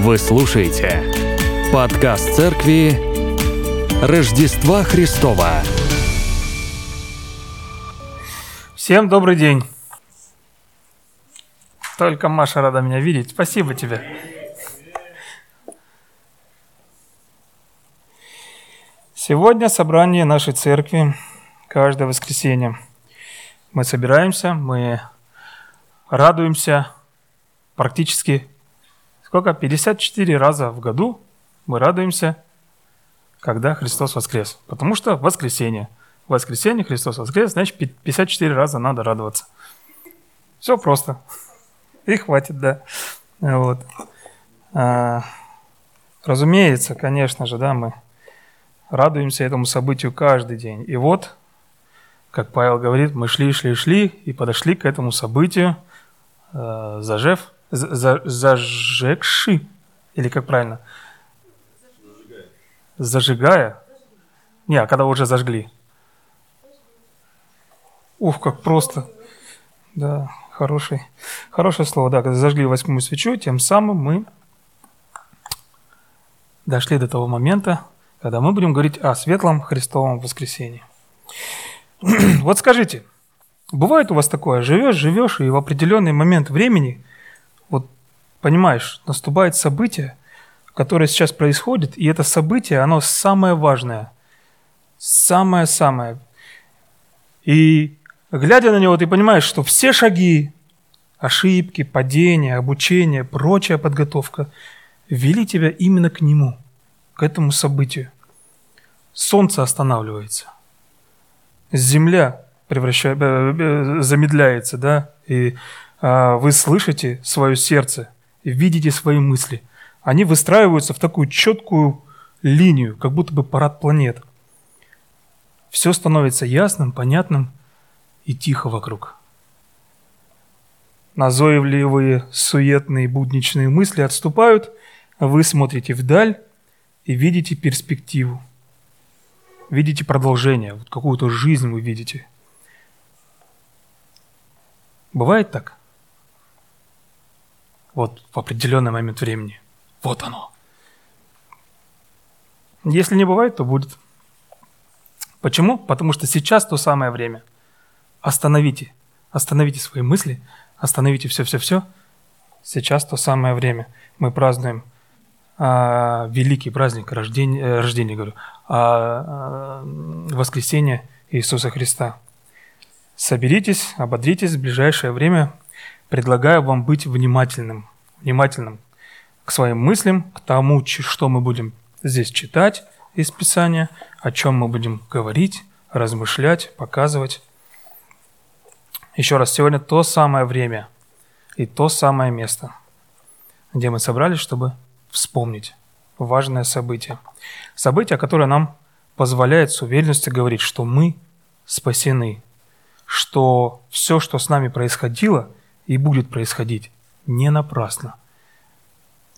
Вы слушаете подкаст церкви Рождества Христова. Всем добрый день. Только Маша рада меня видеть. Спасибо тебе. Сегодня собрание нашей церкви каждое воскресенье. Мы собираемся, мы радуемся практически сколько? 54 раза в году мы радуемся, когда Христос воскрес. Потому что воскресенье. В воскресенье Христос воскрес, значит 54 раза надо радоваться. Все просто. И хватит, да. Вот. А, разумеется, конечно же, да, мы радуемся этому событию каждый день. И вот, как Павел говорит, мы шли, шли, шли и подошли к этому событию, э, зажев, за, зажегши, или как правильно? Зажигая. Зажигая. Не, а когда уже зажгли. Ух, как просто. Да, хороший, хорошее слово. Да, когда зажгли восьмую свечу, тем самым мы дошли до того момента, когда мы будем говорить о светлом Христовом воскресении. вот скажите, бывает у вас такое, живешь, живешь, и в определенный момент времени, понимаешь, наступает событие, которое сейчас происходит, и это событие, оно самое важное, самое-самое. И глядя на него, ты понимаешь, что все шаги, ошибки, падения, обучение, прочая подготовка вели тебя именно к нему – к этому событию. Солнце останавливается. Земля превращает, э, э, замедляется, да, и а, вы слышите свое сердце, видите свои мысли. Они выстраиваются в такую четкую линию, как будто бы парад планет. Все становится ясным, понятным и тихо вокруг. Назойливые, суетные, будничные мысли отступают, вы смотрите вдаль, и видите перспективу, видите продолжение, вот какую-то жизнь вы видите. Бывает так? Вот в определенный момент времени. Вот оно. Если не бывает, то будет. Почему? Потому что сейчас то самое время. Остановите. Остановите свои мысли. Остановите все-все-все. Сейчас то самое время. Мы празднуем а, великий праздник рождения, э, рождения говорю, а, а, воскресения Иисуса Христа. Соберитесь, ободритесь в ближайшее время. Предлагаю вам быть внимательным, внимательным к своим мыслям, к тому, что мы будем здесь читать из Писания, о чем мы будем говорить, размышлять, показывать. Еще раз, сегодня то самое время и то самое место, где мы собрались, чтобы вспомнить важное событие. Событие, которое нам позволяет с уверенностью говорить, что мы спасены, что все, что с нами происходило и будет происходить, не напрасно.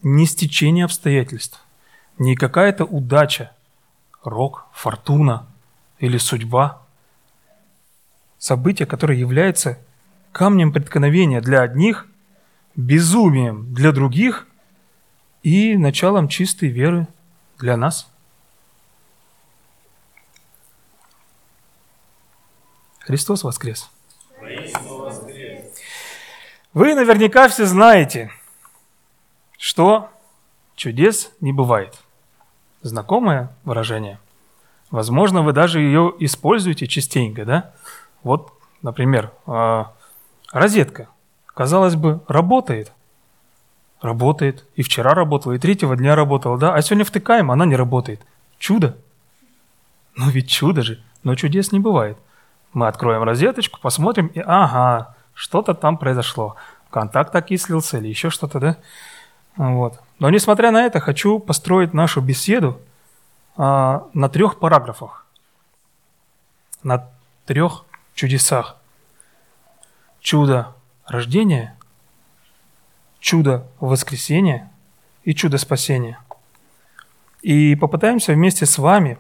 Не стечение обстоятельств, не какая-то удача, рок, фортуна или судьба. Событие, которое является камнем преткновения для одних, безумием для других и началом чистой веры для нас. Христос воскрес. Вы наверняка все знаете, что чудес не бывает. Знакомое выражение. Возможно, вы даже ее используете частенько, да? Вот, например, а, розетка. Казалось бы, работает – Работает. И вчера работала, и третьего дня работала, да? А сегодня втыкаем, она не работает. Чудо. Ну ведь чудо же. Но чудес не бывает. Мы откроем розеточку, посмотрим, и ага, что-то там произошло. Контакт окислился или еще что-то, да? Вот. Но несмотря на это, хочу построить нашу беседу а, на трех параграфах. На трех чудесах. Чудо рождения – чудо воскресения и чудо спасения. И попытаемся вместе с вами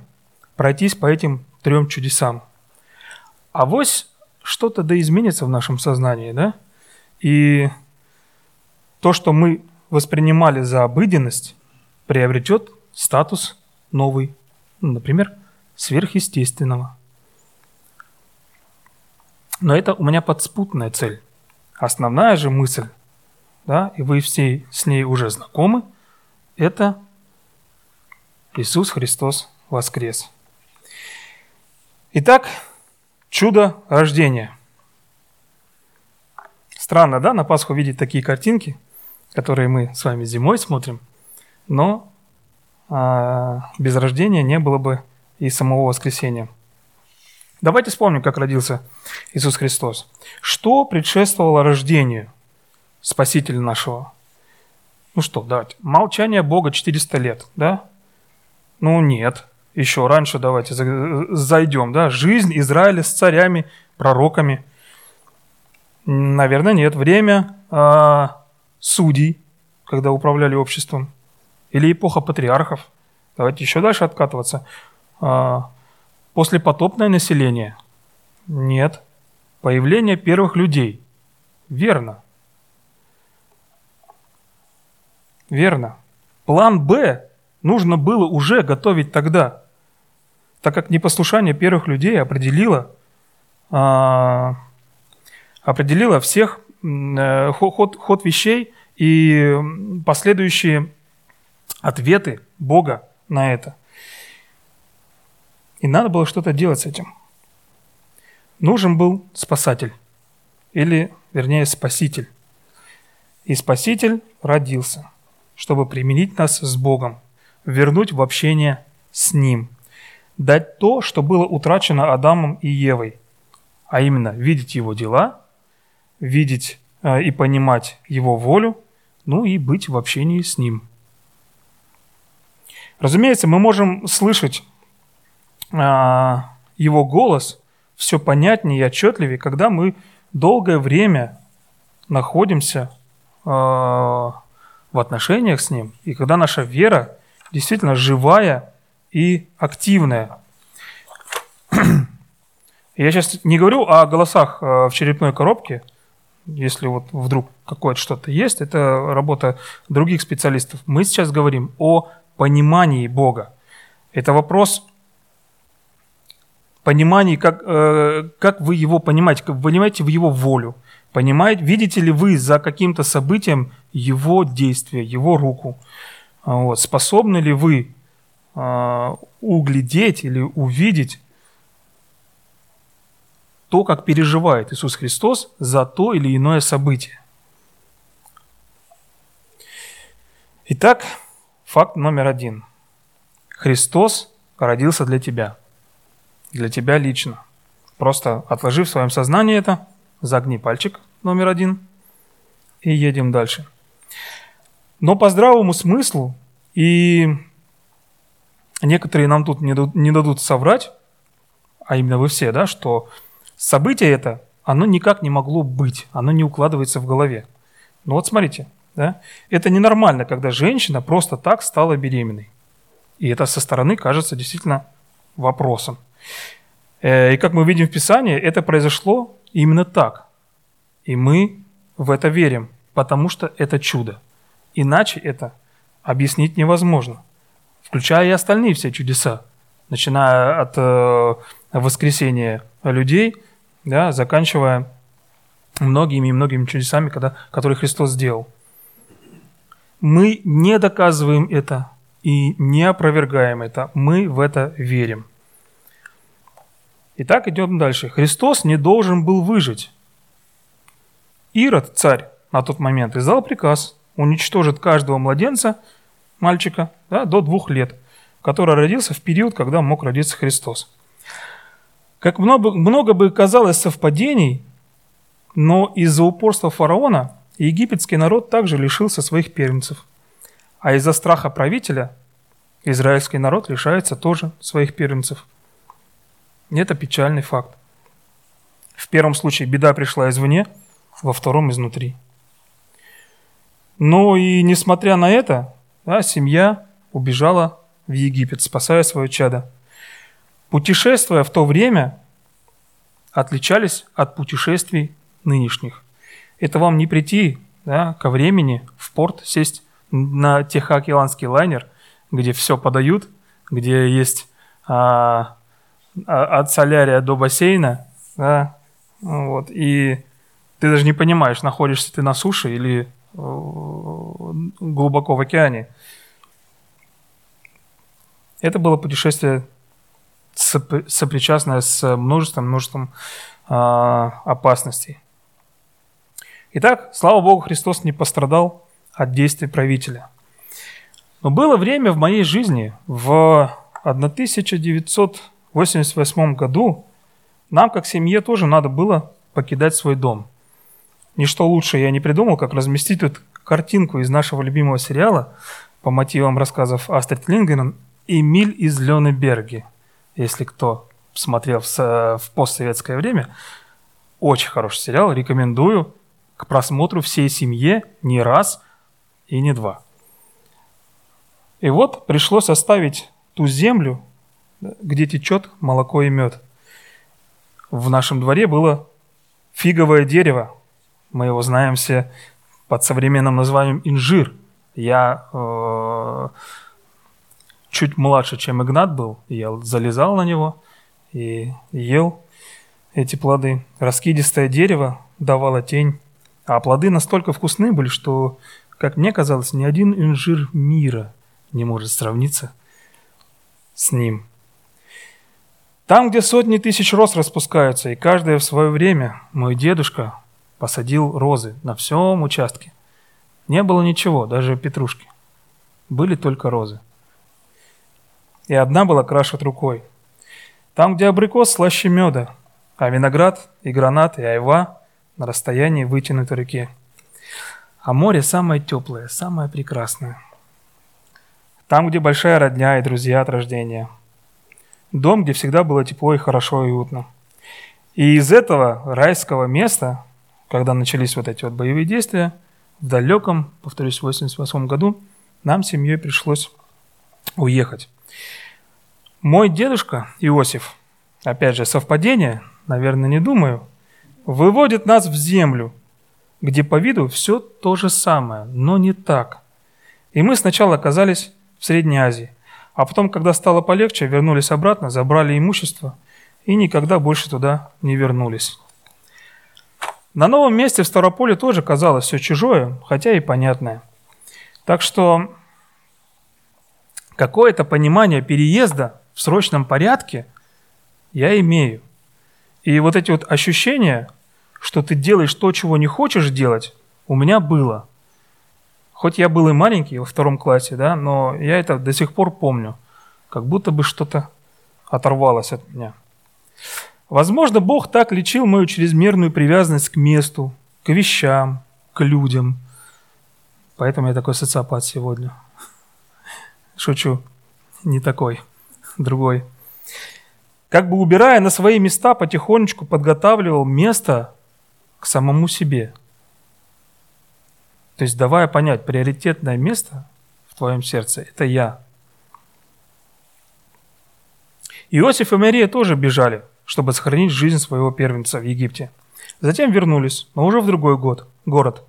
пройтись по этим трем чудесам. А вось что-то да изменится в нашем сознании, да? И то, что мы воспринимали за обыденность, приобретет статус новый, ну, например, сверхъестественного. Но это у меня подспутная цель. Основная же мысль, да, и вы все с ней уже знакомы, это Иисус Христос воскрес. Итак, чудо рождения. Странно, да, на Пасху видеть такие картинки, которые мы с вами зимой смотрим, но а, без рождения не было бы и самого воскресения. Давайте вспомним, как родился Иисус Христос. Что предшествовало рождению Спасителя нашего? Ну что, давайте. Молчание Бога 400 лет, да? Ну нет. Еще раньше давайте зайдем, да? Жизнь Израиля с царями, пророками. Наверное, нет. Время а, судей, когда управляли обществом. Или эпоха патриархов. Давайте еще дальше откатываться. А, Послепотопное население? Нет. Появление первых людей? Верно. Верно. План «Б» нужно было уже готовить тогда, так как непослушание первых людей определило, а, определило всех э, ход, ход вещей и последующие ответы Бога на это. И надо было что-то делать с этим. Нужен был спасатель. Или, вернее, спаситель. И спаситель родился, чтобы применить нас с Богом, вернуть в общение с Ним, дать то, что было утрачено Адамом и Евой, а именно видеть Его дела, видеть э, и понимать Его волю, ну и быть в общении с Ним. Разумеется, мы можем слышать а, его голос все понятнее и отчетливее, когда мы долгое время находимся а, в отношениях с Ним, и когда наша вера действительно живая и активная. Я сейчас не говорю о голосах а, в черепной коробке, если вот вдруг какое-то что-то есть, это работа других специалистов. Мы сейчас говорим о понимании Бога. Это вопрос понимании, как, э, как вы его понимаете, как вы понимаете в его волю. Понимаете, видите ли вы за каким-то событием его действие, его руку? А, вот. Способны ли вы э, углядеть или увидеть то, как переживает Иисус Христос за то или иное событие? Итак, факт номер один. Христос родился для тебя – для тебя лично. Просто отложи в своем сознании это, загни пальчик номер один и едем дальше. Но по здравому смыслу, и некоторые нам тут не дадут, не дадут соврать, а именно вы все, да, что событие это, оно никак не могло быть, оно не укладывается в голове. Ну вот смотрите, да, это ненормально, когда женщина просто так стала беременной. И это со стороны кажется действительно вопросом. Э, и как мы видим в Писании, это произошло именно так. И мы в это верим, потому что это чудо. Иначе это объяснить невозможно, включая и остальные все чудеса, начиная от э, воскресения людей, да, заканчивая многими и многими чудесами, когда, которые Христос сделал. Мы не доказываем это и не опровергаем это, мы в это верим. Итак, идем дальше. Христос не должен был выжить. Ирод, царь, на тот момент издал приказ уничтожить каждого младенца, мальчика, да, до двух лет, который родился в период, когда мог родиться Христос. Как много, много бы казалось совпадений, но из-за упорства фараона египетский народ также лишился своих первенцев. А из-за страха правителя израильский народ лишается тоже своих первенцев – это печальный факт. В первом случае беда пришла извне, во втором изнутри. Но и несмотря на это, да, семья убежала в Египет, спасая свое чадо. Путешествия в то время отличались от путешествий нынешних. Это вам не прийти да, ко времени в порт сесть на Тихоокеанский лайнер, где все подают, где есть а, а, от солярия до бассейна, да, вот, и ты даже не понимаешь, находишься ты на суше или глубоко в океане. Это было путешествие сопричастное с множеством, множеством э, опасностей. Итак, слава Богу, Христос не пострадал от действий правителя. Но было время в моей жизни, в 1988 году, нам, как семье, тоже надо было покидать свой дом. Ничто лучше я не придумал, как разместить тут картинку из нашего любимого сериала по мотивам рассказов Астрид Лингрен «Эмиль из Лёнеберги», если кто смотрел в, постсоветское время. Очень хороший сериал, рекомендую к просмотру всей семье не раз и не два. И вот пришлось оставить ту землю, где течет молоко и мед. В нашем дворе было фиговое дерево. Мы его знаем все под современным названием инжир. Я э, чуть младше, чем Игнат был, я залезал на него и ел эти плоды. Раскидистое дерево давало тень а плоды настолько вкусны были, что, как мне казалось, ни один инжир мира не может сравниться с ним. Там, где сотни тысяч роз распускаются, и каждая в свое время, мой дедушка посадил розы на всем участке. Не было ничего, даже петрушки. Были только розы. И одна была крашет рукой. Там, где абрикос слаще меда, а виноград и гранат и айва на расстоянии вытянутой руки. А море самое теплое, самое прекрасное. Там, где большая родня и друзья от рождения. Дом, где всегда было тепло и хорошо и уютно. И из этого райского места, когда начались вот эти вот боевые действия, в далеком, повторюсь, в 88 году, нам семьей пришлось уехать. Мой дедушка Иосиф, опять же, совпадение, наверное, не думаю, выводит нас в землю, где по виду все то же самое, но не так. И мы сначала оказались в Средней Азии, а потом, когда стало полегче, вернулись обратно, забрали имущество и никогда больше туда не вернулись. На новом месте в Старополе тоже казалось все чужое, хотя и понятное. Так что какое-то понимание переезда в срочном порядке я имею. И вот эти вот ощущения, что ты делаешь то, чего не хочешь делать, у меня было. Хоть я был и маленький во втором классе, да, но я это до сих пор помню. Как будто бы что-то оторвалось от меня. Возможно, Бог так лечил мою чрезмерную привязанность к месту, к вещам, к людям. Поэтому я такой социопат сегодня. Шучу. Не такой. Другой как бы убирая на свои места, потихонечку подготавливал место к самому себе. То есть давая понять, приоритетное место в твоем сердце – это я. Иосиф и Мария тоже бежали, чтобы сохранить жизнь своего первенца в Египте. Затем вернулись, но уже в другой год, город.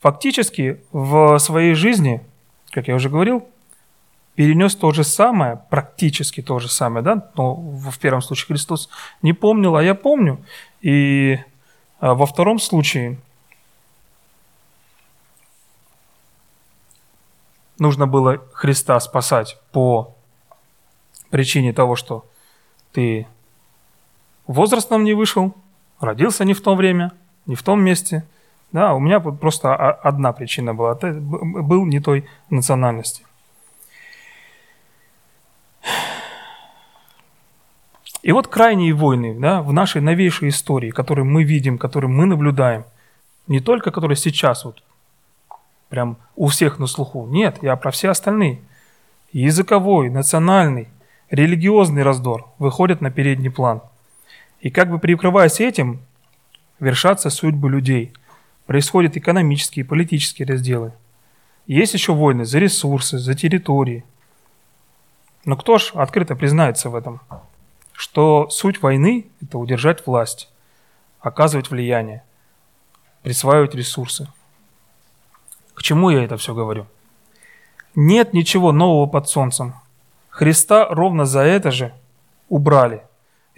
Фактически в своей жизни, как я уже говорил, перенес то же самое, практически то же самое, да, но в первом случае Христос не помнил, а я помню. И а, во втором случае нужно было Христа спасать по причине того, что ты возрастом не вышел, родился не в то время, не в том месте. Да, у меня просто одна причина была, был не той национальности. И вот крайние войны да, в нашей новейшей истории, которые мы видим, которые мы наблюдаем, не только которые сейчас вот прям у всех на слуху, нет, я про все остальные. Языковой, национальный, религиозный раздор выходят на передний план. И как бы прикрываясь этим, вершатся судьбы людей. Происходят экономические и политические разделы. Есть еще войны за ресурсы, за территории. Но кто ж открыто признается в этом? что суть войны – это удержать власть, оказывать влияние, присваивать ресурсы. чему я это все говорю? Нет ничего нового под солнцем. Христа ровно за это же убрали,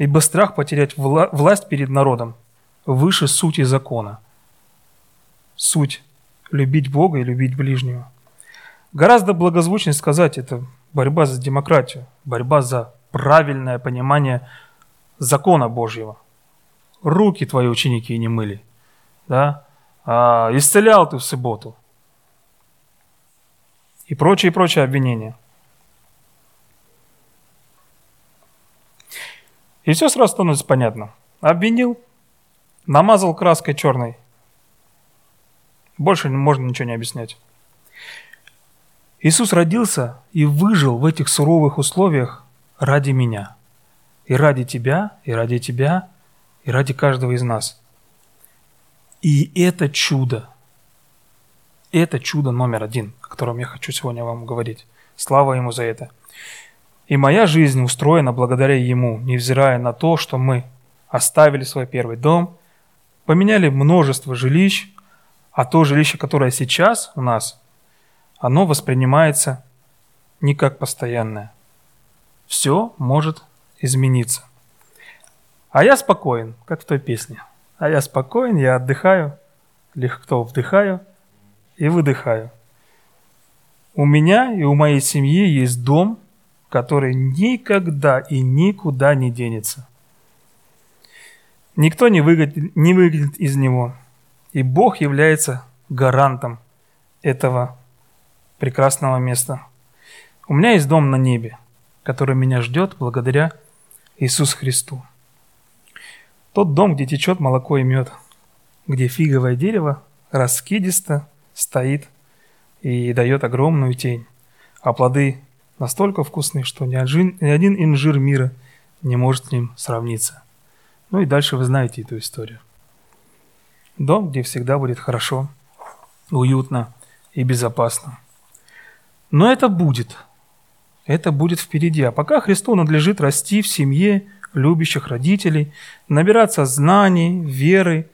ибо страх потерять вла- власть перед народом выше сути закона. Суть – любить Бога и любить ближнего. Гораздо благозвучнее сказать – это борьба за демократию, борьба за правильное понимание закона Божьего. Руки твои ученики не мыли, да? а, исцелял ты в субботу. И прочие, прочие обвинения. И все сразу становится понятно. Обвинил, намазал краской черной. Больше можно ничего не объяснять. Иисус родился и выжил в этих суровых условиях ради меня. И ради тебя, и ради тебя, и ради каждого из нас. И это чудо. Это чудо номер один, о котором я хочу сегодня вам говорить. Слава Ему за это. И моя жизнь устроена благодаря Ему, невзирая на то, что мы оставили свой первый дом, поменяли множество жилищ, а то жилище, которое сейчас у нас, оно воспринимается не как постоянное. Все может измениться. А я спокоен, как в той песне. А я спокоен, я отдыхаю, легко вдыхаю и выдыхаю. У меня и у моей семьи есть дом, который никогда и никуда не денется. Никто не выгонит, не выгонит из него. И Бог является гарантом этого прекрасного места. У меня есть дом на небе, который меня ждет благодаря Иисусу Христу. Тот дом, где течет молоко и мед, где фиговое дерево раскидисто стоит и дает огромную тень, а плоды настолько вкусные, что ни один, ни один инжир мира не может с ним сравниться. Ну и дальше вы знаете эту историю. Дом, где всегда будет хорошо, уютно и безопасно. Но это будет. Это будет впереди. А пока Христу надлежит расти в семье любящих родителей, набираться знаний, веры,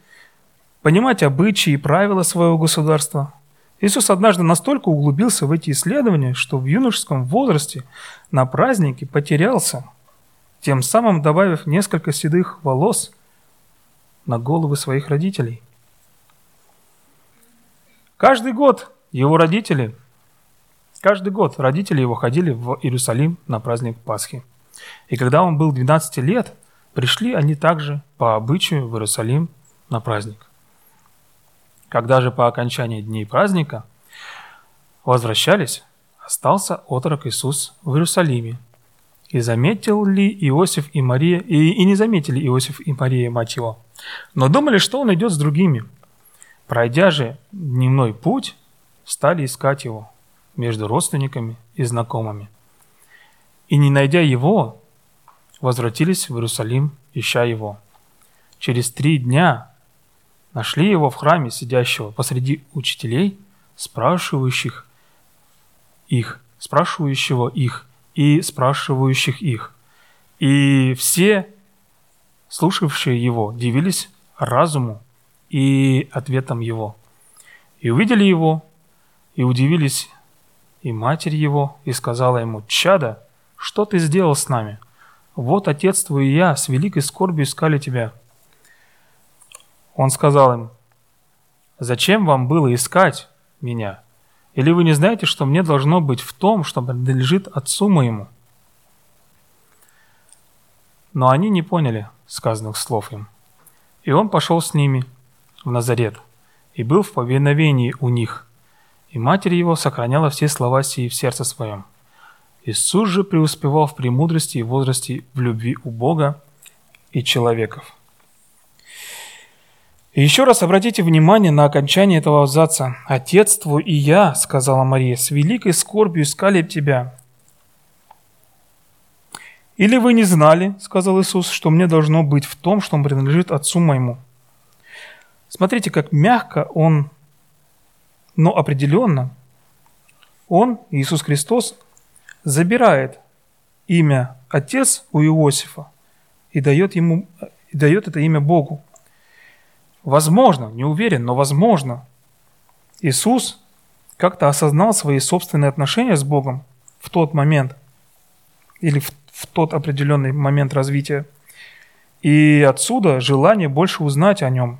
понимать обычаи и правила своего государства. Иисус однажды настолько углубился в эти исследования, что в юношеском возрасте на празднике потерялся, тем самым добавив несколько седых волос на головы своих родителей. Каждый год его родители, каждый год родители его ходили в Иерусалим на праздник Пасхи. И когда он был 12 лет, пришли они также по обычаю в Иерусалим на праздник. Когда же по окончании дней праздника возвращались, остался отрок Иисус в Иерусалиме. И заметил ли Иосиф и Мария, и, и не заметили Иосиф и Мария, мать его, но думали, что он идет с другими. Пройдя же дневной путь, стали искать его между родственниками и знакомыми. И не найдя его, возвратились в Иерусалим, ища его. Через три дня нашли его в храме, сидящего посреди учителей, спрашивающих их, спрашивающего их и спрашивающих их. И все, слушавшие его, дивились разуму и ответом его. И увидели его, и удивились и матерь его, и сказала ему, «Чада, что ты сделал с нами? Вот отец твой и я с великой скорбью искали тебя». Он сказал им, «Зачем вам было искать меня? Или вы не знаете, что мне должно быть в том, что принадлежит отцу моему?» Но они не поняли сказанных слов им. И он пошел с ними в Назарет и был в повиновении у них. И матерь его сохраняла все слова сии в сердце своем. Иисус же преуспевал в премудрости и возрасте в любви у Бога и человеков. Еще раз обратите внимание на окончание этого абзаца. «Отец твой и я, — сказала Мария, — с великой скорбью искали тебя». «Или вы не знали, — сказал Иисус, — что мне должно быть в том, что он принадлежит Отцу моему?» Смотрите, как мягко он, но определенно, он, Иисус Христос, забирает имя Отец у Иосифа и дает, ему, и дает это имя Богу. Возможно, не уверен, но возможно, Иисус как-то осознал свои собственные отношения с Богом в тот момент или в, в тот определенный момент развития. И отсюда желание больше узнать о нем.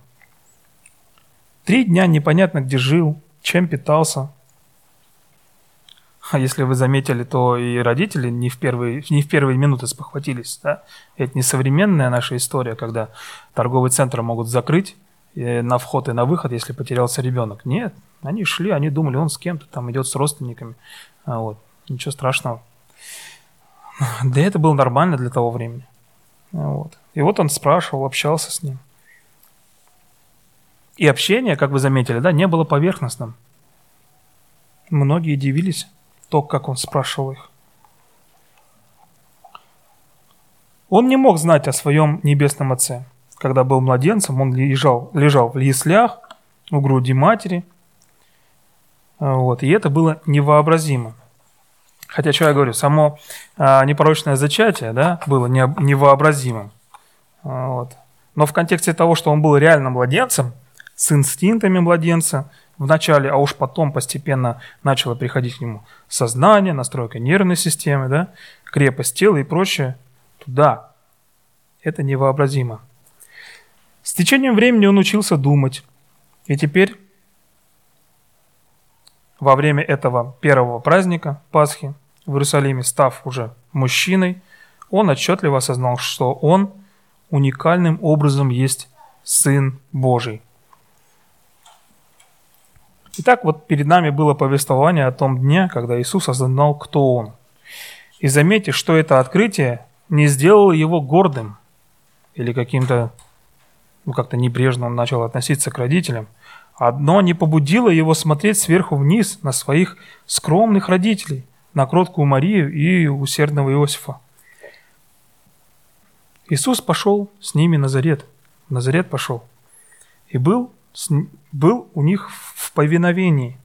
Три дня непонятно где жил, чем питался. А если вы заметили, то и родители не в первые, не в первые минуты спохватились. Да? Это не современная наша история, когда торговый центр могут закрыть на вход и на выход, если потерялся ребенок. Нет, они шли, они думали, он с кем-то там идет с родственниками. А вот, ничего страшного. Да это было нормально для того времени. А вот. И вот он спрашивал, общался с ним. И общение, как вы заметили, да, не было поверхностным. Многие удивились то, как он спрашивал их. Он не мог знать о своем небесном отце. Когда был младенцем, он лежал, лежал в яслях у груди матери. Вот, и это было невообразимо. Хотя, что я говорю, само а, непорочное зачатие да, было не, невообразимым. Вот. Но в контексте того, что он был реально младенцем, с инстинктами младенца, вначале, а уж потом постепенно начало приходить к нему сознание, настройка нервной системы, да, крепость тела и прочее, туда. Это невообразимо. С течением времени он учился думать. И теперь, во время этого первого праздника Пасхи в Иерусалиме, став уже мужчиной, он отчетливо осознал, что он уникальным образом есть Сын Божий. Итак, вот перед нами было повествование о том дне, когда Иисус осознал, кто Он. И заметьте, что это открытие не сделало его гордым или каким-то, ну как-то небрежно он начал относиться к родителям. Одно не побудило его смотреть сверху вниз на своих скромных родителей, на кроткую Марию и усердного Иосифа. Иисус пошел с ними на Назарет. Назарет пошел. И был был у них в повиновении.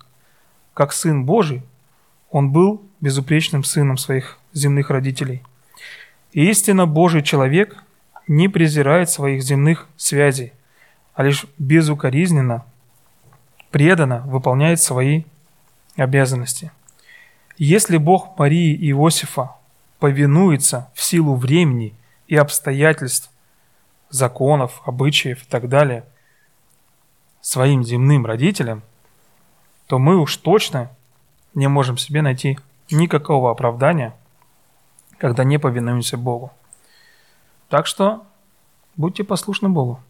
Как Сын Божий, он был безупречным сыном своих земных родителей. И истинно Божий человек не презирает своих земных связей, а лишь безукоризненно, преданно выполняет свои обязанности. Если Бог Марии и Иосифа повинуется в силу времени и обстоятельств, законов, обычаев и так далее – своим земным родителям, то мы уж точно не можем себе найти никакого оправдания, когда не повинуемся Богу. Так что будьте послушны Богу.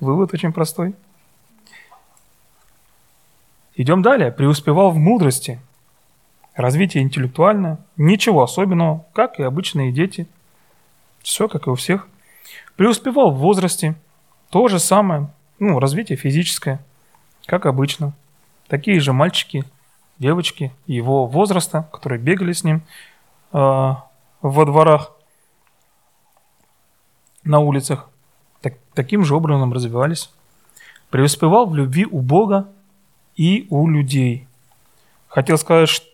Вывод очень простой. Идем далее. Преуспевал в мудрости, развитие интеллектуальное, ничего особенного, как и обычные дети. Все, как и у всех. Преуспевал в возрасте, то же самое, ну, развитие физическое, как обычно. Такие же мальчики, девочки его возраста, которые бегали с ним э, во дворах, на улицах, так, таким же образом развивались. Преуспевал в любви у Бога и у людей. Хотел сказать, что,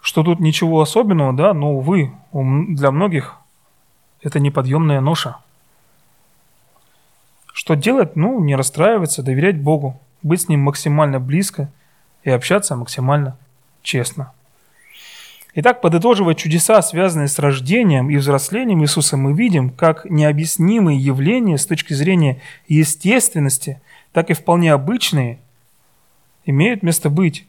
что тут ничего особенного, да, но, увы, для многих это неподъемная ноша – что делать? Ну, не расстраиваться, доверять Богу, быть с Ним максимально близко и общаться максимально честно. Итак, подытоживая чудеса, связанные с рождением и взрослением Иисуса, мы видим, как необъяснимые явления с точки зрения естественности, так и вполне обычные, имеют место быть.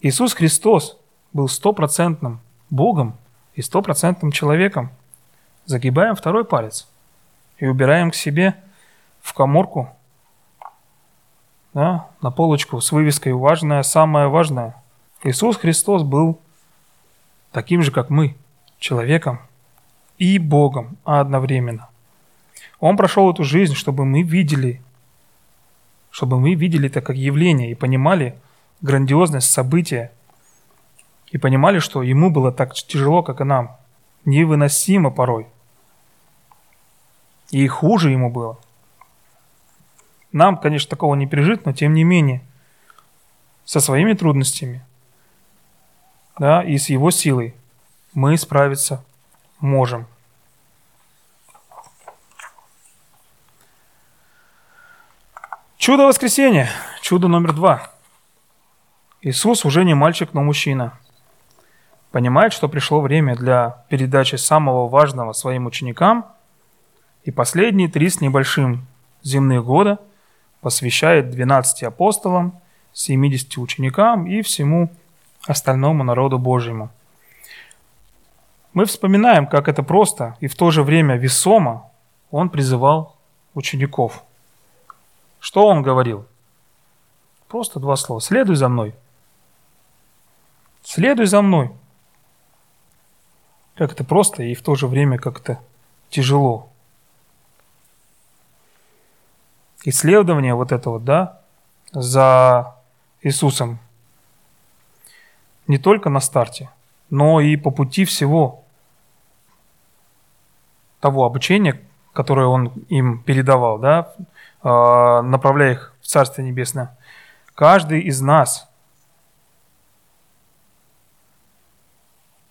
Иисус Христос был стопроцентным Богом и стопроцентным человеком. Загибаем второй палец – и убираем к себе в коморку, да, на полочку с вывеской «Важное, самое важное». Иисус Христос был таким же, как мы, человеком и Богом одновременно. Он прошел эту жизнь, чтобы мы видели, чтобы мы видели это как явление и понимали грандиозность события, и понимали, что ему было так тяжело, как и нам, невыносимо порой – и хуже ему было. Нам, конечно, такого не пережить, но тем не менее, со своими трудностями, да, и с его силой мы справиться можем. Чудо воскресения. Чудо номер два. Иисус уже не мальчик, но мужчина. Понимает, что пришло время для передачи самого важного своим ученикам, и последние три с небольшим земных года посвящает 12 апостолам, 70 ученикам и всему остальному народу Божьему. Мы вспоминаем, как это просто и в то же время весомо он призывал учеников. Что он говорил? Просто два слова. Следуй за мной. Следуй за мной. Как это просто и в то же время как-то тяжело. Исследование вот это вот, да, за Иисусом не только на старте, но и по пути всего того обучения, которое он им передавал, да, а, направляя их в Царство Небесное. Каждый из нас,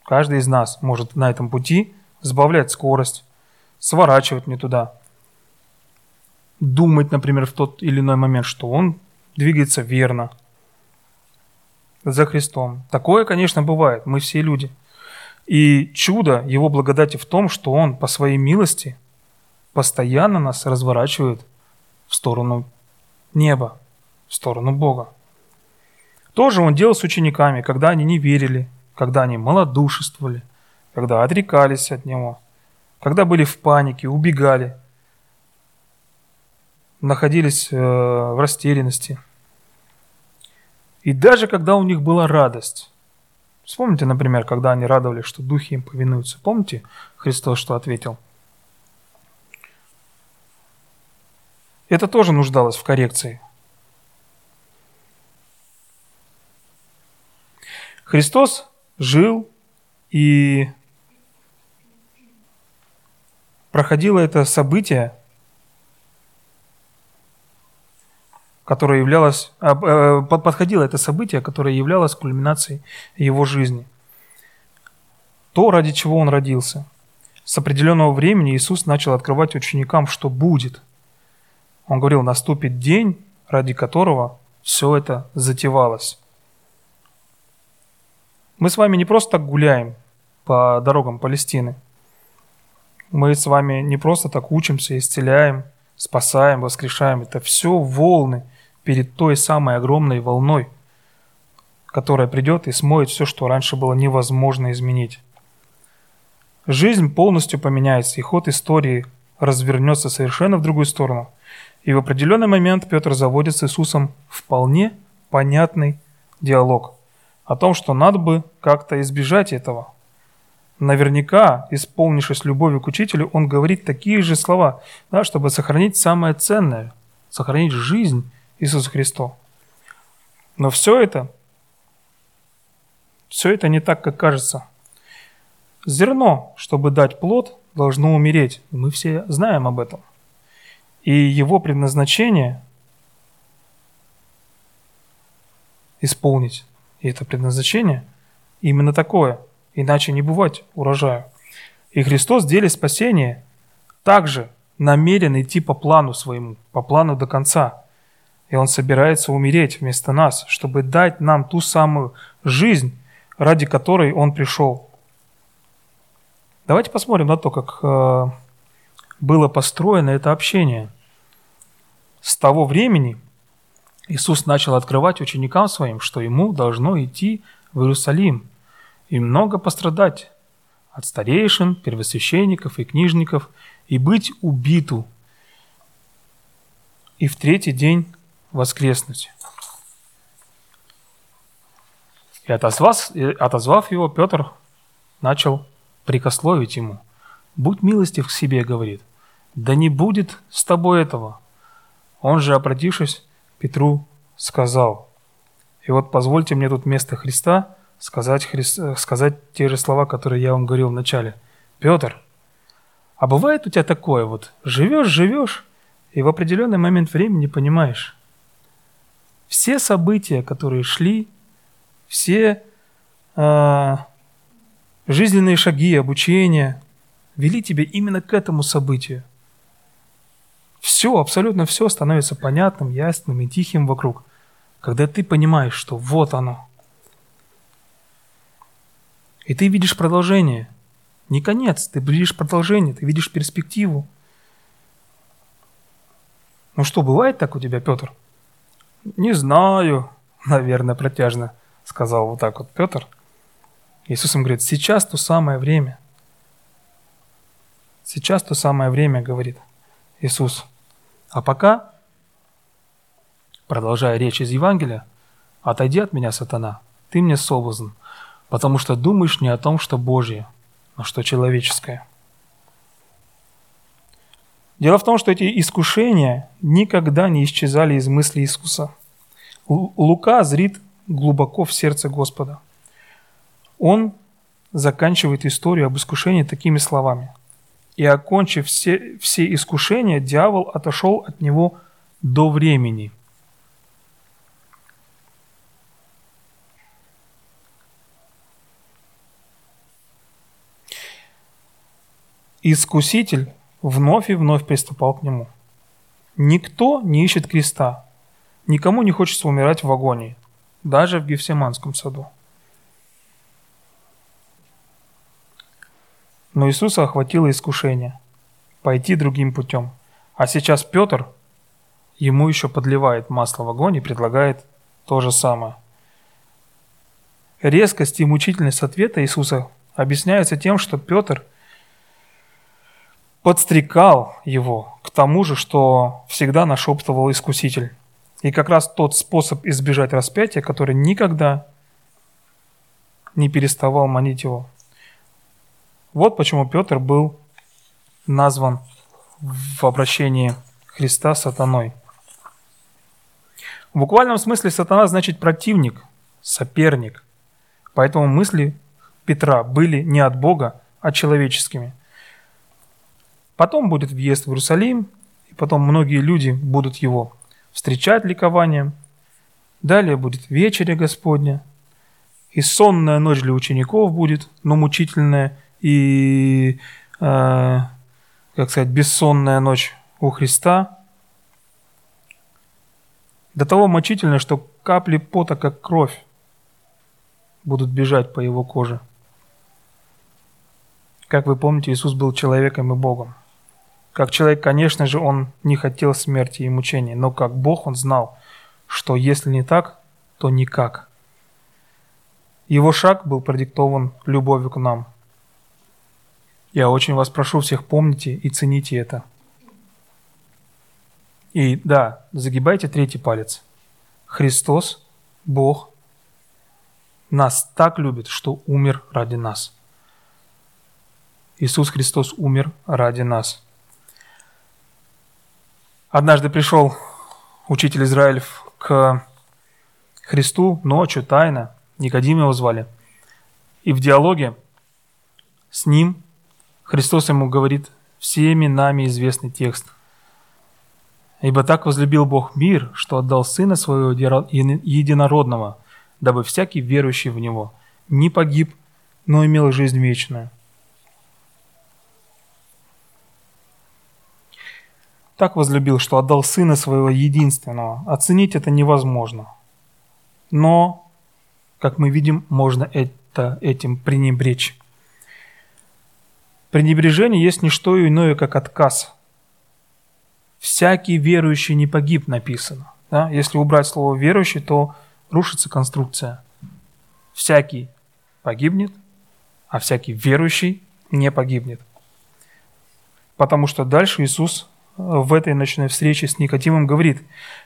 каждый из нас может на этом пути сбавлять скорость, сворачивать не туда, думать, например, в тот или иной момент, что он двигается верно – за Христом. Такое, конечно, бывает. Мы все люди. И чудо Его благодати в том, что Он по своей милости постоянно нас разворачивает в сторону неба, в сторону Бога. Тоже Он делал с учениками, когда они не верили, когда они малодушествовали, когда отрекались от Него, когда были в панике, убегали, находились э, в растерянности – и даже когда у них была радость. Вспомните, например, когда они радовались, что духи им повинуются. Помните Христос, что ответил? Это тоже нуждалось в коррекции. Христос жил и проходило это событие которое являлось, э, подходило это событие, которое являлось кульминацией его жизни. То, ради чего он родился. С определенного времени Иисус начал открывать ученикам, что будет. Он говорил, наступит день, ради которого все это затевалось. Мы с вами не просто так гуляем по дорогам Палестины. Мы с вами не просто так учимся, исцеляем, спасаем, воскрешаем. Это все волны перед той самой огромной волной, которая придет и смоет все, что раньше было невозможно изменить. Жизнь полностью поменяется, и ход истории развернется совершенно в другую сторону. И в определенный момент Петр заводит с Иисусом вполне понятный диалог о том, что надо бы как-то избежать этого. Наверняка, исполнившись любовью к учителю, он говорит такие же слова, да, чтобы сохранить самое ценное, сохранить жизнь Иисусу Христу. Но все это, все это не так, как кажется. Зерно, чтобы дать плод, должно умереть. Мы все знаем об этом. И его предназначение исполнить. И это предназначение именно такое. Иначе не бывать урожаю. И Христос в деле спасения также намерен идти по плану своему, по плану до конца. И Он собирается умереть вместо нас, чтобы дать нам ту самую жизнь, ради которой Он пришел. Давайте посмотрим на то, как э, было построено это общение. С того времени Иисус начал открывать ученикам своим, что Ему должно идти в Иерусалим и много пострадать от старейшин, первосвященников и книжников, и быть убиту, и в третий день воскреснуть. И отозвав, отозвав его, Петр начал прикословить ему. «Будь милостив к себе», — говорит, — «да не будет с тобой этого». Он же, обратившись, Петру сказал. И вот позвольте мне тут вместо Христа сказать, Христ, сказать те же слова, которые я вам говорил в начале. «Петр, а бывает у тебя такое вот, живешь, живешь, и в определенный момент времени понимаешь, все события, которые шли, все э, жизненные шаги, обучение вели тебя именно к этому событию. Все, абсолютно все становится понятным, ясным и тихим вокруг. когда ты понимаешь, что вот оно, и ты видишь продолжение, не конец, ты видишь продолжение, ты видишь перспективу. Ну что, бывает так у тебя, Петр? Не знаю, наверное, протяжно сказал вот так вот Петр. Иисус им говорит, сейчас то самое время. Сейчас то самое время, говорит Иисус. А пока, продолжая речь из Евангелия, отойди от меня, сатана, ты мне соблазн, потому что думаешь не о том, что Божье, но что человеческое. Дело в том, что эти искушения никогда не исчезали из мысли Иисуса. Лука зрит глубоко в сердце Господа. Он заканчивает историю об искушении такими словами. «И окончив все, все искушения, дьявол отошел от него до времени». Искуситель вновь и вновь приступал к нему. Никто не ищет креста, никому не хочется умирать в агонии, даже в Гефсиманском саду. Но Иисуса охватило искушение пойти другим путем. А сейчас Петр ему еще подливает масло в огонь и предлагает то же самое. Резкость и мучительность ответа Иисуса объясняется тем, что Петр – подстрекал его к тому же, что всегда нашептывал Искуситель. И как раз тот способ избежать распятия, который никогда не переставал манить его. Вот почему Петр был назван в обращении Христа сатаной. В буквальном смысле сатана значит противник, соперник. Поэтому мысли Петра были не от Бога, а человеческими – Потом будет въезд в Иерусалим, и потом многие люди будут его встречать ликованием. Далее будет вечеря Господня, и сонная ночь для учеников будет, но мучительная, и, э, как сказать, бессонная ночь у Христа. До того мучительно, что капли пота, как кровь, будут бежать по его коже. Как вы помните, Иисус был человеком и Богом. Как человек, конечно же, он не хотел смерти и мучений, но как Бог он знал, что если не так, то никак. Его шаг был продиктован любовью к нам. Я очень вас прошу всех помните и цените это. И да, загибайте третий палец. Христос, Бог, нас так любит, что умер ради нас. Иисус Христос умер ради нас. Однажды пришел учитель Израилев к Христу ночью, тайно, Никодим его звали. И в диалоге с ним Христос ему говорит всеми нами известный текст. «Ибо так возлюбил Бог мир, что отдал Сына Своего Единородного, дабы всякий верующий в Него не погиб, но имел жизнь вечную». Так возлюбил, что отдал Сына Своего Единственного. Оценить это невозможно. Но, как мы видим, можно это, этим пренебречь. Пренебрежение есть не что иное, как отказ. «Всякий верующий не погиб» написано. Да? Если убрать слово «верующий», то рушится конструкция. Всякий погибнет, а всякий верующий не погибнет. Потому что дальше Иисус в этой ночной встрече с Никодимом говорит,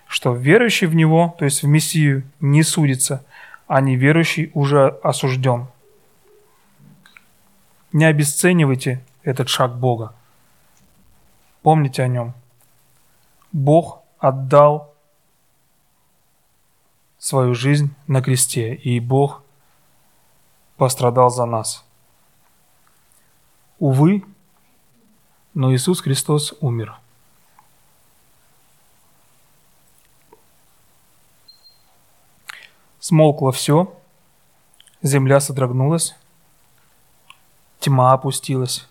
что верующий в Него, то есть в Мессию, не судится, а неверующий уже осужден. Не обесценивайте этот шаг Бога. Помните о нем. Бог отдал свою жизнь на кресте, и Бог пострадал за нас. Увы, но Иисус Христос умер – Смолкло все, земля содрогнулась, тьма опустилась,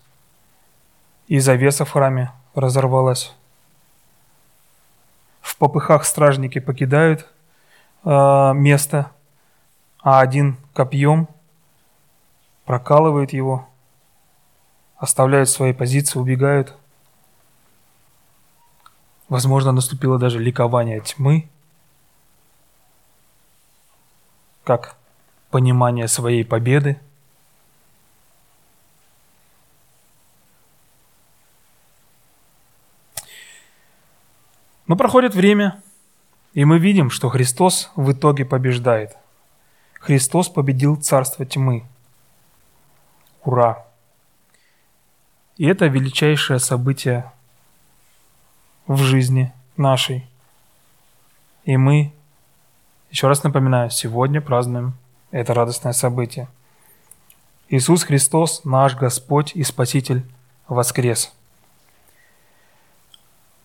и завеса в храме разорвалась. В попыхах стражники покидают э, место, а один копьем прокалывает его, оставляют свои позиции, убегают. Возможно, наступило даже ликование тьмы, как понимание своей победы. Но проходит время, и мы видим, что Христос в итоге побеждает. Христос победил царство тьмы. Ура! И это величайшее событие в жизни нашей. И мы, еще раз напоминаю, сегодня празднуем это радостное событие. Иисус Христос, наш Господь и Спаситель, воскрес.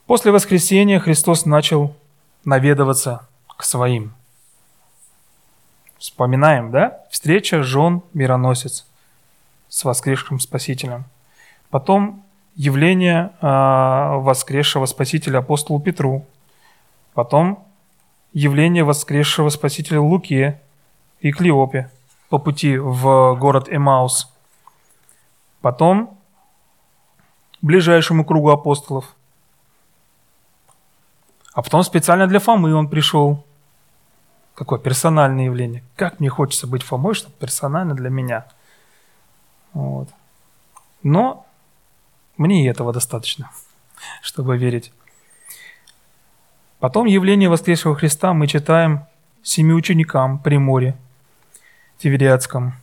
После воскресения Христос начал наведываться к своим. Вспоминаем, да? Встреча жен мироносец с воскресшим Спасителем. Потом явление э, воскресшего Спасителя апостолу Петру. Потом явление воскресшего Спасителя Луке и Клеопе по пути в город Эмаус. Потом ближайшему кругу апостолов – а потом специально для Фомы он пришел. Какое персональное явление. Как мне хочется быть Фомой, чтобы персонально для меня. Вот. Но мне и этого достаточно, чтобы верить. Потом явление воскресшего Христа мы читаем семи ученикам при море Тивериадском.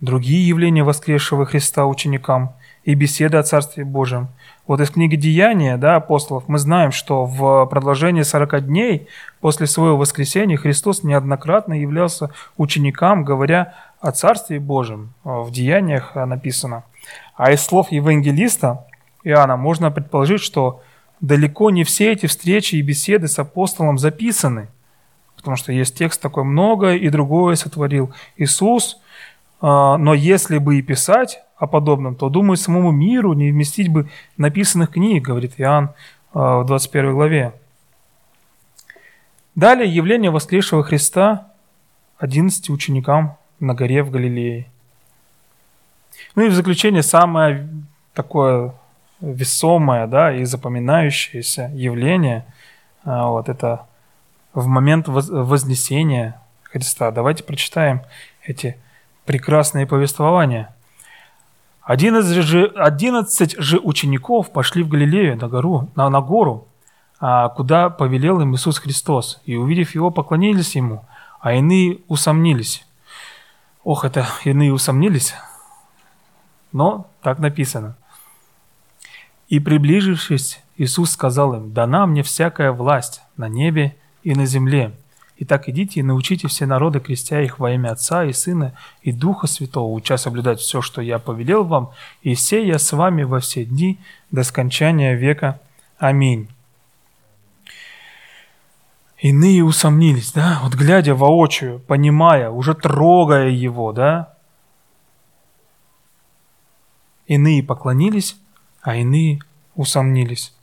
Другие явления воскресшего Христа ученикам и беседы о Царстве Божьем – вот из книги «Деяния» да, апостолов мы знаем, что в продолжении 40 дней после своего воскресения Христос неоднократно являлся ученикам, говоря о Царстве Божьем. В Деяниях написано. А из слов евангелиста Иоанна можно предположить, что далеко не все эти встречи и беседы с апостолом записаны, потому что есть текст такой «многое и другое сотворил Иисус», а, но если бы и писать, о подобном, то, думаю, самому миру не вместить бы написанных книг, говорит Иоанн а, в 21 главе. Далее явление воскресшего Христа 11 ученикам на горе в Галилее. Ну и в заключение самое такое весомое да, и запоминающееся явление, а, вот это в момент вознесения Христа. Давайте прочитаем эти прекрасные повествования – Одиннадцать же, одиннадцать же учеников пошли в Галилею на гору, на, на гору, а, куда повелел им Иисус Христос, и, увидев его, поклонились ему, а иные усомнились. Ох, это иные усомнились, но так написано. И приближившись, Иисус сказал им, «Дана мне всякая власть на небе и на земле. Итак, идите и научите все народы, крестя их во имя Отца и Сына и Духа Святого, уча соблюдать все, что я повелел вам, и все я с вами во все дни до скончания века. Аминь. Иные усомнились, да, вот глядя воочию, понимая, уже трогая его, да. Иные поклонились, а иные усомнились.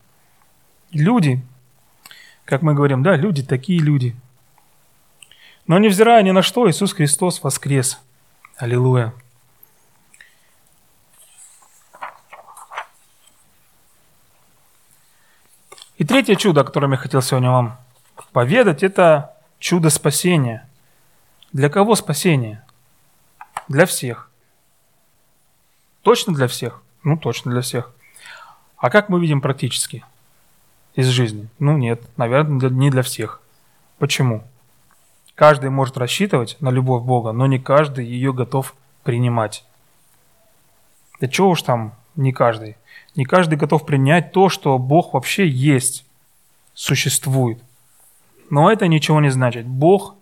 Люди, как мы говорим, да, люди такие люди – но невзирая ни на что, Иисус Христос воскрес. Аллилуйя. И третье чудо, о котором я хотел сегодня вам поведать, это чудо спасения. Для кого спасение? Для всех. Точно для всех? Ну, точно для всех. А как мы видим практически из жизни? Ну, нет, наверное, не для всех. Почему? Каждый может рассчитывать на любовь Бога, но не каждый ее готов принимать. Да чего уж там не каждый. Не каждый готов принять то, что Бог вообще есть, существует. Но это ничего не значит. Бог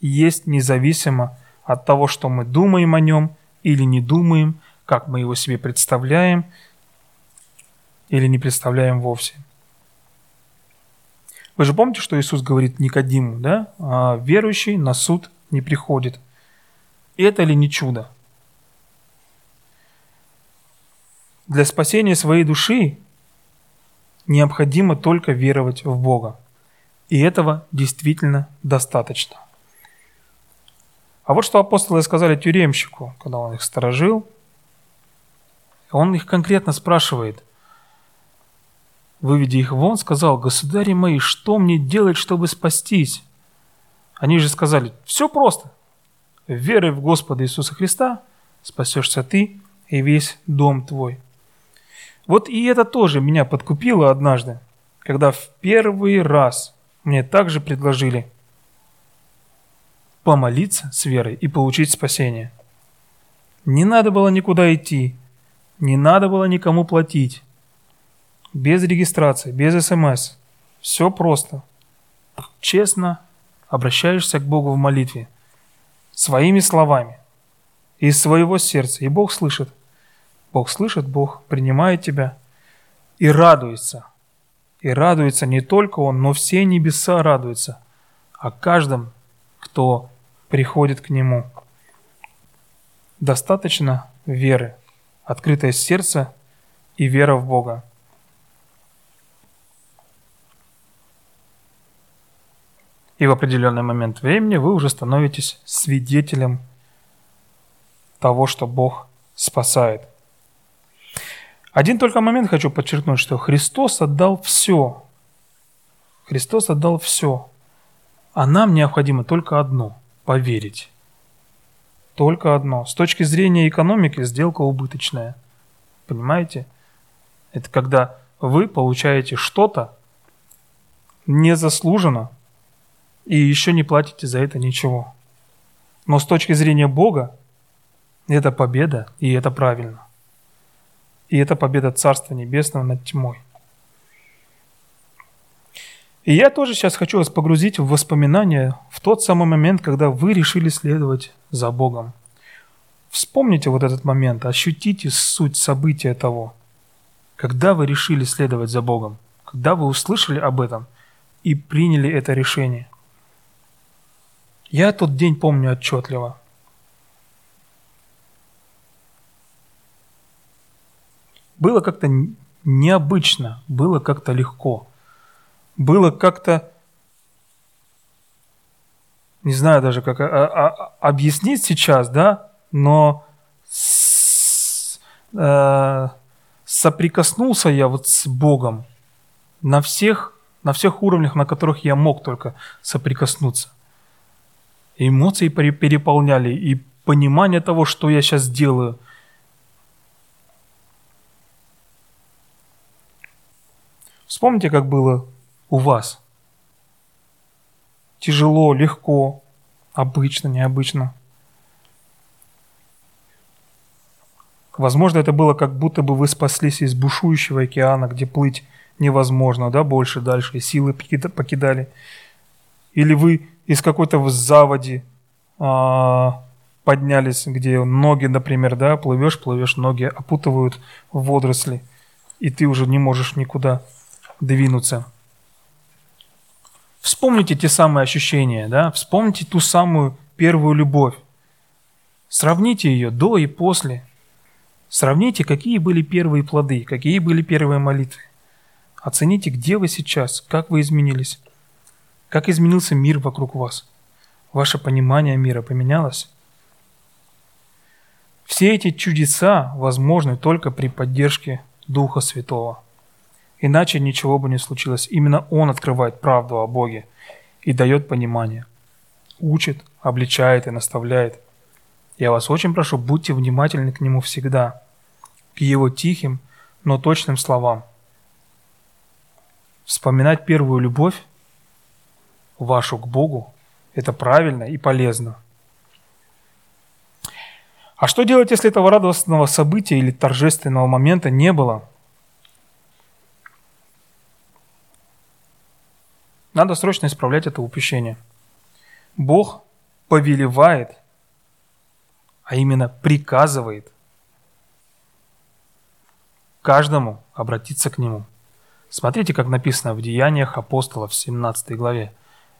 есть независимо от того, что мы думаем о нем или не думаем, как мы его себе представляем или не представляем вовсе. Вы же помните, что Иисус говорит Никодиму, да? А, верующий на суд не приходит. Это ли не чудо? Для спасения своей души необходимо только веровать в Бога. И этого действительно достаточно. А вот что апостолы сказали тюремщику, когда он их сторожил. Он их конкретно спрашивает, выведя их вон, сказал, «Государи мои, что мне делать, чтобы спастись?» Они же сказали, все просто. Верой в Господа Иисуса Христа спасешься ты и весь дом твой. Вот и это тоже меня подкупило однажды, когда в первый раз мне также предложили помолиться с верой и получить спасение. Не надо было никуда идти, не надо было никому платить. Без регистрации, без смс. Все просто. Честно обращаешься к Богу в молитве. Своими словами. Из своего сердца. И Бог слышит. Бог слышит, Бог принимает тебя и радуется. И радуется не только Он, но все небеса радуются о каждом, кто приходит к Нему. Достаточно веры, открытое сердце и вера в Бога. И в определенный момент времени вы уже становитесь свидетелем того, что Бог спасает. Один только момент хочу подчеркнуть, что Христос отдал все. Христос отдал все. А нам необходимо только одно – поверить. Только одно. С точки зрения экономики сделка убыточная. Понимаете? Это когда вы получаете что-то незаслуженно и еще не платите за это ничего. Но с точки зрения Бога это победа, и это правильно. И это победа Царства Небесного над тьмой. И я тоже сейчас хочу вас погрузить в воспоминания в тот самый момент, когда вы решили следовать за Богом. Вспомните вот этот момент, ощутите суть события того, когда вы решили следовать за Богом, когда вы услышали об этом и приняли это решение. Я тот день помню отчетливо. Было как-то необычно, было как-то легко. Было как-то, не знаю даже, как а, а, а, объяснить сейчас, да, но с, э, соприкоснулся я вот с Богом на всех, на всех уровнях, на которых я мог только соприкоснуться. Эмоции переполняли, и понимание того, что я сейчас делаю – Вспомните, как было у вас. Тяжело, легко, обычно, необычно. Возможно, это было как будто бы вы спаслись из бушующего океана, где плыть невозможно, да, больше, дальше, силы покидали. Или вы из какой-то заводи а, поднялись, где ноги, например, да, плывешь, плывешь, ноги опутывают водоросли, и ты уже не можешь никуда двинуться. Вспомните те самые ощущения, да? Вспомните ту самую первую любовь. Сравните ее до и после. Сравните, какие были первые плоды, какие были первые молитвы. Оцените, где вы сейчас, как вы изменились, как изменился мир вокруг вас. Ваше понимание мира поменялось. Все эти чудеса возможны только при поддержке Духа Святого. Иначе ничего бы не случилось. Именно Он открывает правду о Боге и дает понимание. Учит, обличает и наставляет. Я вас очень прошу, будьте внимательны к Нему всегда, к Его тихим, но точным словам. Вспоминать первую любовь вашу к Богу – это правильно и полезно. А что делать, если этого радостного события или торжественного момента не было – Надо срочно исправлять это упущение. Бог повелевает, а именно приказывает каждому обратиться к Нему. Смотрите, как написано в Деяниях апостолов в 17 главе.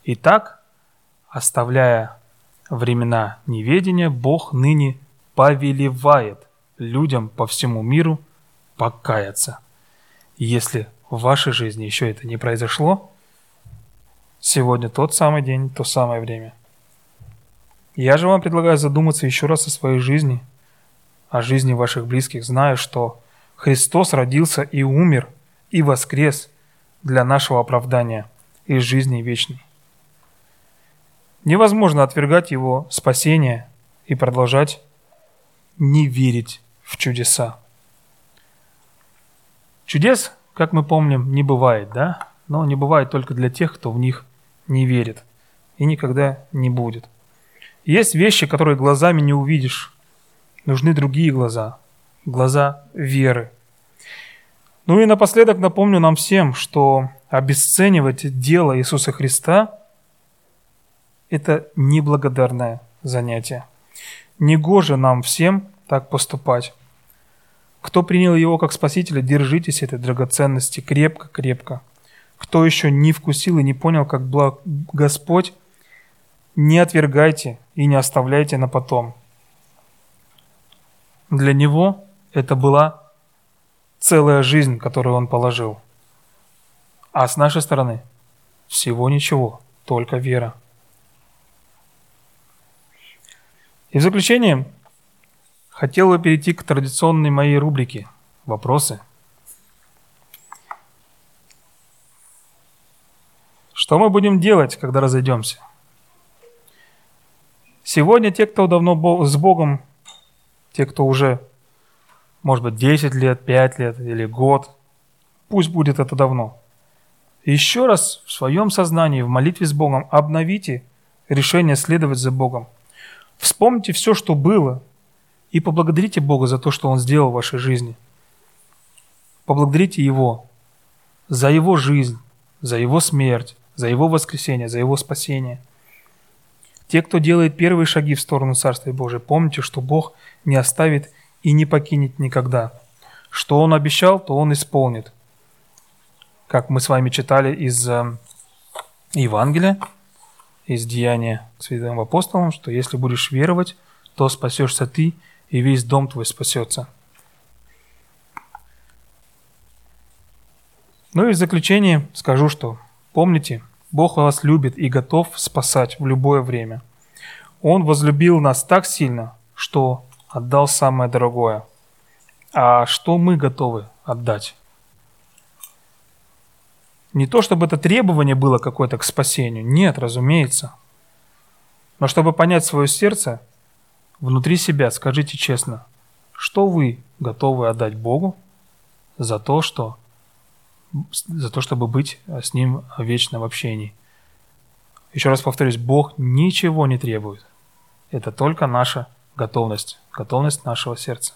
«Итак, оставляя времена неведения, Бог ныне повелевает людям по всему миру покаяться. если в вашей жизни еще это не произошло, Сегодня тот самый день, то самое время. Я же вам предлагаю задуматься еще раз о своей жизни, о жизни ваших близких, зная, что Христос родился и умер, и воскрес для нашего оправдания и жизни вечной. Невозможно отвергать Его спасение и продолжать не верить в чудеса. Чудес, как мы помним, не бывает, да? Но не бывает только для тех, кто в них не верит и никогда не будет. Есть вещи, которые глазами не увидишь. Нужны другие глаза, глаза веры. Ну и напоследок напомню нам всем, что обесценивать дело Иисуса Христа – это неблагодарное занятие. Негоже нам всем так поступать. Кто принял Его как Спасителя, держитесь этой драгоценности крепко-крепко. Кто еще не вкусил и не понял, как благ Господь, не отвергайте и не оставляйте на потом. Для Него это была целая жизнь, которую Он положил. А с нашей стороны всего ничего, только вера. И в заключение хотел бы перейти к традиционной моей рубрике «Вопросы». Что мы будем делать, когда разойдемся? Сегодня те, кто давно с Богом, те, кто уже, может быть, 10 лет, 5 лет или год, пусть будет это давно. Еще раз в своем сознании, в молитве с Богом обновите решение следовать за Богом. Вспомните все, что было, и поблагодарите Бога за то, что Он сделал в вашей жизни. Поблагодарите Его за Его жизнь, за Его смерть, за Его воскресение, за Его спасение. Те, кто делает первые шаги в сторону Царствия Божия, помните, что Бог не оставит и не покинет никогда. Что Он обещал, то Он исполнит. Как мы с вами читали из э, Евангелия, из Деяния к святым апостолам, что если будешь веровать, то спасешься ты, и весь дом твой спасется. Ну и в заключение скажу, что помните, Бог вас любит и готов спасать в любое время. Он возлюбил нас так сильно, что отдал самое дорогое. А что мы готовы отдать? Не то, чтобы это требование было какое-то к спасению. Нет, разумеется. Но чтобы понять свое сердце, внутри себя скажите честно, что вы готовы отдать Богу за то, что, за то, чтобы быть с Ним в общении. Еще раз повторюсь, Бог ничего не требует. Это только наша готовность, готовность нашего сердца.